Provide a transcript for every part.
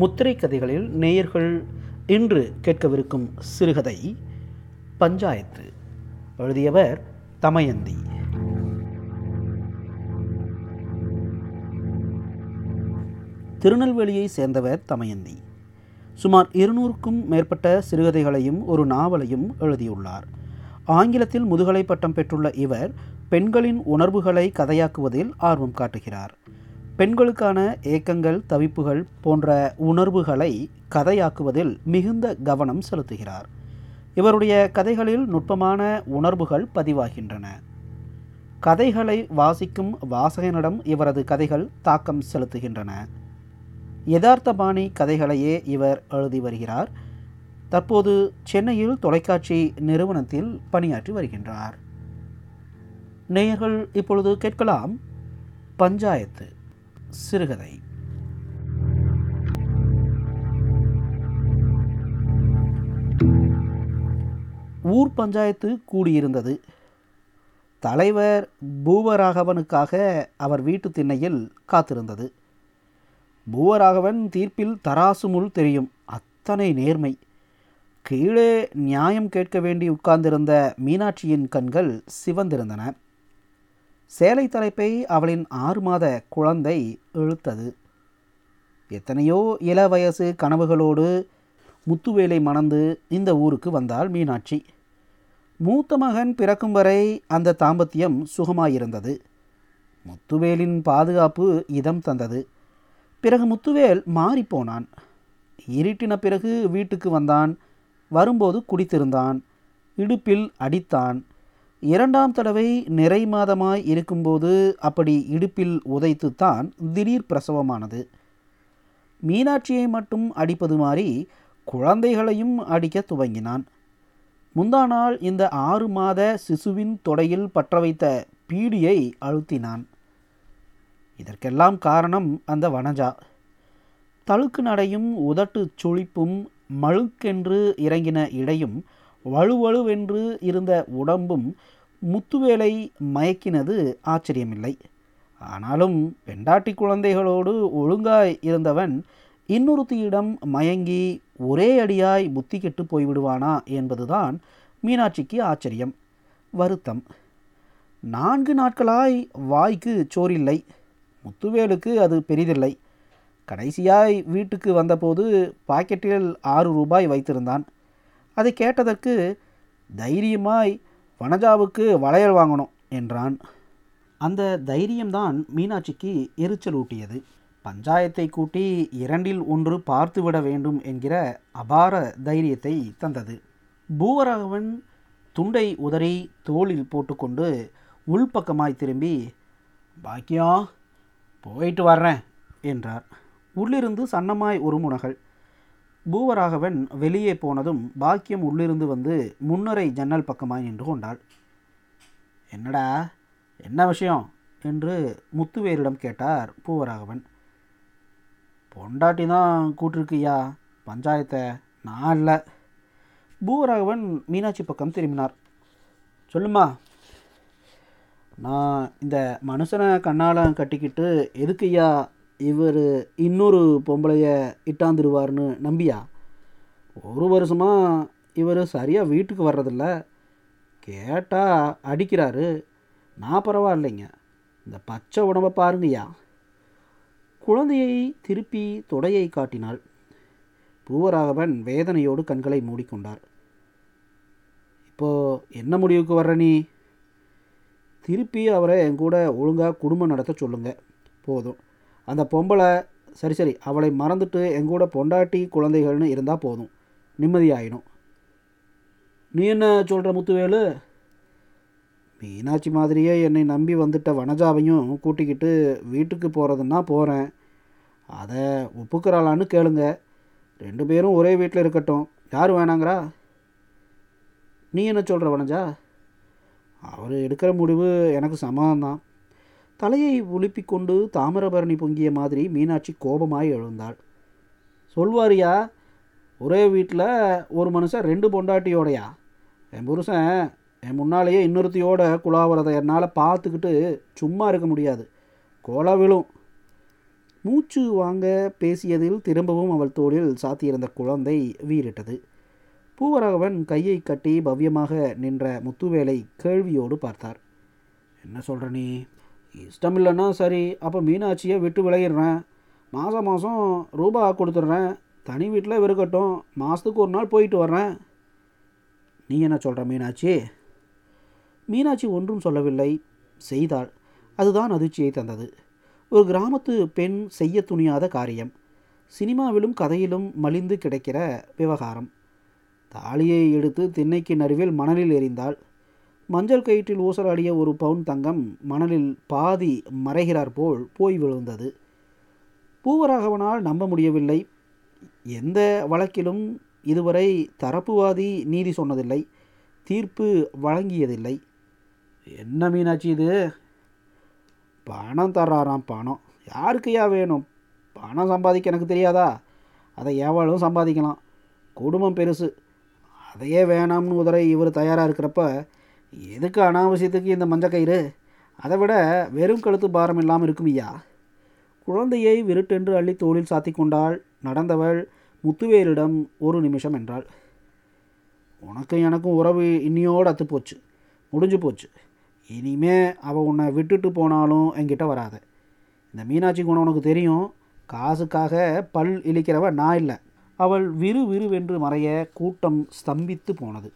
முத்திரை கதைகளில் நேயர்கள் இன்று கேட்கவிருக்கும் சிறுகதை பஞ்சாயத்து. எழுதியவர் தமயந்தி. திருநெல்வேலியை சேர்ந்தவர் தமயந்தி. சுமார் இருநூறுக்கும் மேற்பட்ட சிறுகதைகளையும் ஒரு நாவலையும் எழுதியுள்ளார். ஆங்கிலத்தில் முதுகலை பட்டம் பெற்றுள்ள இவர் பெண்களின் உணர்வுகளை கதையாக்குவதில் ஆர்வம் காட்டுகிறார். பெண்களுக்கான ஏக்கங்கள் தவிப்புகள் போன்ற உணர்வுகளை கதையாக்குவதில் மிகுந்த கவனம் செலுத்துகிறார். இவருடைய கதைகளில் நுட்பமான உணர்வுகள் பதிவாகின்றன. கதைகளை வாசிக்கும் வாசகனிடம் இவரது கதைகள் தாக்கம் செலுத்துகின்றன. யதார்த்தபாணி கதைகளையே இவர் எழுதி வருகிறார். தற்போது சென்னையில் தொலைக்காட்சி நிறுவனத்தில் பணியாற்றி வருகின்றார். நேயர்கள் இப்பொழுது கேட்கலாம் பஞ்சாயத்து. சிறுகதை. ஊர் பஞ்சாயத்து கூடியிருந்தது. தலைவர் பூவராகவனுக்காக அவர் வீட்டு திண்ணையில் காத்திருந்தது. பூவராகவன் தீர்ப்பில் தராசு முள் தெரியும். அத்தனை நேர்மை. கீழே நியாயம் கேட்க வேண்டி உட்கார்ந்திருந்த மீனாட்சியின் கண்கள் சிவந்திருந்தன. சேலை தலைப்பை அவளின் ஆறு மாத குழந்தை இழுத்தது. எத்தனையோ இள வயசு கனவுகளோடு முத்துவேலை மணந்து இந்த ஊருக்கு வந்தாள் மீனாட்சி. மூத்த மகன் பிறக்கும் வரை அந்த தாம்பத்தியம் சுகமாயிருந்தது. முத்துவேலின் பாதுகாப்பு இதம் தந்தது. பிறகு முத்துவேல் மாறிப்போனான். இருட்டின பிறகு வீட்டுக்கு வந்தான். வரும்போது குடித்திருந்தான். இடுப்பில் அடித்தான். இரண்டாம் தடவை நிறை மாதமாய் இருக்கும்போது அப்படி இடுப்பில் உதைத்துத்தான் திடீர் பிரசவமானது. மீனாட்சியை மட்டும் அடிப்பது மாதிரி குழந்தைகளையும் அடிக்க துவங்கினான். முந்தா நாள் இந்த ஆறு மாத சிசுவின் தொடையில் பற்ற வைத்த பீடியை அழுத்தினான். இதற்கெல்லாம் காரணம் அந்த வனஜா. தழுக்கு நடையும் உதட்டு சுழிப்பும் மழுக்கென்று இறங்கின இடையும் வலுவழுவென்று இருந்த உடம்பும் முத்துவேலை மயக்கினது ஆச்சரியமில்லை. ஆனாலும் பெண்டாட்டி குழந்தைகளோடு ஒழுங்காய் இருந்தவன் இன்னொருத்தியிடம் மயங்கி ஒரே அடியாய் புத்தி கெட்டு போய்விடுவானா என்பதுதான் மீனாட்சிக்கு ஆச்சரியம். வருத்தம். நான்கு நாட்களாய் வாய்க்கு சோறில்லை. முத்துவேலுக்கு அது பெரிதில்லை. கடைசியாய் வீட்டுக்கு வந்தபோது பாக்கெட்டில் ஆறு ரூபாய் வைத்திருந்தான். அதை கேட்டதற்கு தைரியமாய் வனஜாவுக்கு வளையல் வாங்கணும் என்றான். அந்த தைரியம்தான் மீனாட்சிக்கு எரிச்சல் ஊட்டியது. பஞ்சாயத்தை கூட்டி இரண்டில் ஒன்று பார்த்துவிட வேண்டும் என்கிற அபார தைரியத்தை தந்தது. பூவராகவன் துண்டை உதறி தோளில் போட்டுக்கொண்டு உள்பக்கமாய் திரும்பி பாக்கியம் போயிட்டு வர்றேன் என்றார். உள்ளிருந்து சன்னமாய் ஒரு முனகள் பூவராகவன் வெளியே போனதும் பாக்கியம் உள்ளிருந்து வந்து முன்னரை ஜன்னல் பக்கமாய் நின்று கொண்டாள். என்னடா என்ன விஷயம்? என்று முத்துவேரிடம் கேட்டார் பூவராகவன். பொண்டாட்டி தான் கூட்டிருக்கியா பஞ்சாயத்தை நான் இல்லை பூவராகவன் மீனாட்சி பக்கம் திரும்பினார். சொல்லுமா நான் இந்த மனுஷனை கண்ணாலம் கட்டிக்கிட்டு எதுக்கு ஐயா இவர் இன்னொரு பொம்பளைய இட்டாந்துருவார்னு நம்பியா? ஒரு வருஷமாக இவர் சரியாக வீட்டுக்கு வர்றதில்ல. கேட்டால் அடிக்கிறாரு. நான் பரவாயில்லைங்க. இந்த பச்சை உடம்பை பாருங்கய்யா. குழந்தையை திருப்பி தொடையை காட்டினாள். பூவராகவன் வேதனையோடு கண்களை மூடிக்கொண்டார். இப்போது என்ன முடிவுக்கு வர்ற நீ? திருப்பி அவரை என் கூட ஒழுங்காக குடும்பம் நடத்த சொல்லுங்கள் போதும். அந்த பொம்பளை சரி சரி அவளை மறந்துட்டு எங்கூட பொண்டாட்டி குழந்தைகள்னு இருந்தால் போதும். நிம்மதியாயிடும். நீ என்ன சொல்கிற முத்துவேலு? மீனாட்சி மாதிரியே என்னை நம்பி வந்துட்ட வனஜாவையும் கூட்டிக்கிட்டு வீட்டுக்கு போகிறதுன்னா போகிறேன் அதை ஒப்புக்கிறாளான்னு கேளுங்க. ரெண்டு பேரும் ஒரே வீட்டில் இருக்கட்டும். யார் வேணாங்கிறா? நீ என்ன சொல்கிற வனஜா? அவர் எடுக்கிற முடிவு எனக்கு சமாதம்தான் தலையை ஒழுப்பிக் கொண்டு தாமிரபரணி பொங்கிய மாதிரி மீனாட்சி கோபமாய் எழுந்தாள். சொல்வாரியா ஒரே வீட்டில் ஒரு மனுஷன் ரெண்டு பொண்டாட்டியோடையா? என் புருஷன் என் முன்னாலேயே இன்னொருத்தையோட குழாவுறதை என்னால் பார்த்துக்கிட்டு சும்மா இருக்க முடியாது. கொலை விழும். மூச்சு வாங்க பேசியதில் திரும்பவும் அவள் தோளில் சாத்தியிருந்த குழந்தை வீறிட்டது. பூவராகவன் கையை கட்டி பவ்யமாக நின்ற முத்துவேலை கேள்வியோடு பார்த்தார். என்ன சொல்கிற நீ? இஷ்டம் இல்லைன்னா சரி அப்போ மீனாட்சியை விட்டு விளையிடுறேன் மாதம் மாதம் ரூபா கொடுத்துட்றேன். தனி வீட்டில் இருக்கட்டும் மாதத்துக்கு ஒரு நாள் போயிட்டு வர்றேன். நீ என்ன சொல்கிற மீனாட்சி? மீனாட்சி ஒன்றும் சொல்லவில்லை. செய்தாள். அதுதான் அதிர்ச்சியை தந்தது. ஒரு கிராமத்து பெண் செய்ய துணியாத காரியம். சினிமாவிலும் கதையிலும் மலிந்து கிடைக்கிற விவகாரம். தாலியை எடுத்து திண்ணைக்கு நடுவில் மணலில் எறிந்தாள். மஞ்சள் கயிற்றில் ஊசலாடிய ஒரு பவுன் தங்கம் மணலில் பாதி மறைகிறார் போல் போய் விழுந்தது. பூவராகவனால் நம்ப முடியவில்லை. எந்த வழக்கிலும் இதுவரை தரப்புவாதி நீதி சொன்னதில்லை. தீர்ப்பு வழங்கியதில்லை. என்ன மீனாட்சி இது? பணம் தர்றாராம் பணம். யாருக்கையா வேணும்? பணம் சம்பாதிக்க எனக்கு தெரியாதா? அதை எவ்வளவும் சம்பாதிக்கலாம். குடும்பம் பெருசு. அதையே வேணாம்னு உதற இவர் தயாராக இருக்கிறப்ப எதுக்கு அனாவசியத்துக்கு இந்த மஞ்சக்கயிறு அதை விட வெறும் கழுத்து பாரம் இல்லாமல் இருக்கும் ஐயா. குழந்தையை விருட்டென்று அள்ளி தோளில் சாத்தி கொண்டாள் நடந்தவள் முத்துவேலிடம் ஒரு நிமிஷம் என்றாள். உனக்கும் எனக்கும் உறவு இன்னியோடு அத்து போச்சு முடிஞ்சு போச்சு. இனிமே அவள் உன்னை விட்டுட்டு போனாலும் என்கிட்ட வராத. இந்த மீனாட்சி குணம் உனக்கு தெரியும். காசுக்காக பல் இழிக்கிறவ நான் இல்லை. அவள் விறு விறுவென்று மறைய கூட்டம் ஸ்தம்பித்து போனது.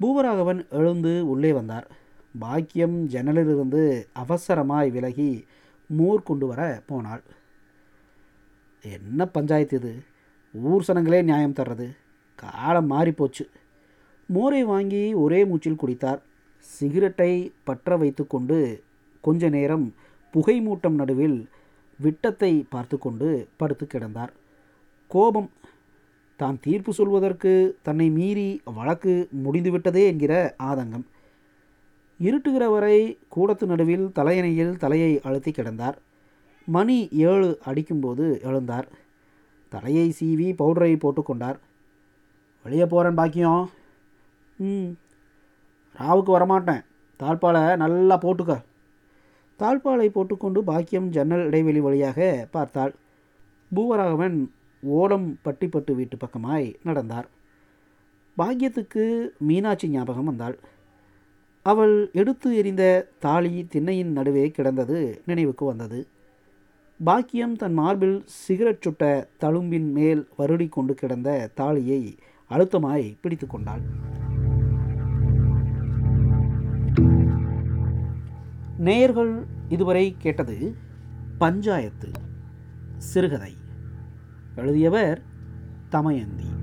பூவராகவன் எழுந்து உள்ளே வந்தார். பாக்கியம் ஜன்னலிலிருந்து அவசரமாய் விலகி மோர் கொண்டு வர போனாள். என்ன பஞ்சாயத்து இது? ஊர் சனங்களே நியாயம் தர்றது. காலம் மாறிப்போச்சு. மோரை வாங்கி ஒரே மூச்சில் குடித்தார். சிகரெட்டை பற்ற வைத்துக்கொண்டு கொஞ்ச நேரம் புகை மூட்டம் நடுவில் விட்டத்தை பார்த்து கொண்டு படுத்து கிடந்தார். கோபம் தான் தீர்ப்பு சொல்வதற்கு தன்னை மீறி வழக்கு முடிந்துவிட்டதே என்கிற ஆதங்கம். இருட்டுகிற வரை கூடத்து நடுவில் தலையணையில் தலையை அழுத்தி கிடந்தார். மணி ஏழு அடிக்கும்போது எழுந்தார். தலையை சீவி பவுடரை போட்டுக்கொண்டார் வெளியே போகிறேன் பாக்கியம். ம். ராவுக்கு வரமாட்டேன். தாழ்பாலை நல்லா போட்டுக்க. தாழ்பாலை போட்டுக்கொண்டு பாக்கியம் ஜன்னல் இடைவெளி வழியாக பார்த்தாள். பூவராகவன் ஓலம் பட்டிப்பட்டு வீட்டு பக்கமாய் நடந்தார். பாக்கியத்துக்கு மீனாட்சி ஞாபகம் வந்தாள். அவள் எடுத்து எறிந்த தாலி திண்ணையின் நடுவே கிடந்தது நினைவுக்கு வந்தது. பாக்கியம் தன் மார்பில் சிகரெட் சுட்ட தழும்பின் மேல் வருடி கொண்டு கிடந்த தாலியை அழுத்தமாய் பிடித்து கொண்டாள். நேயர்கள் இதுவரை கேட்டது பஞ்சாயத்து சிறுகதை. எழுதியவர் தமயந்தி.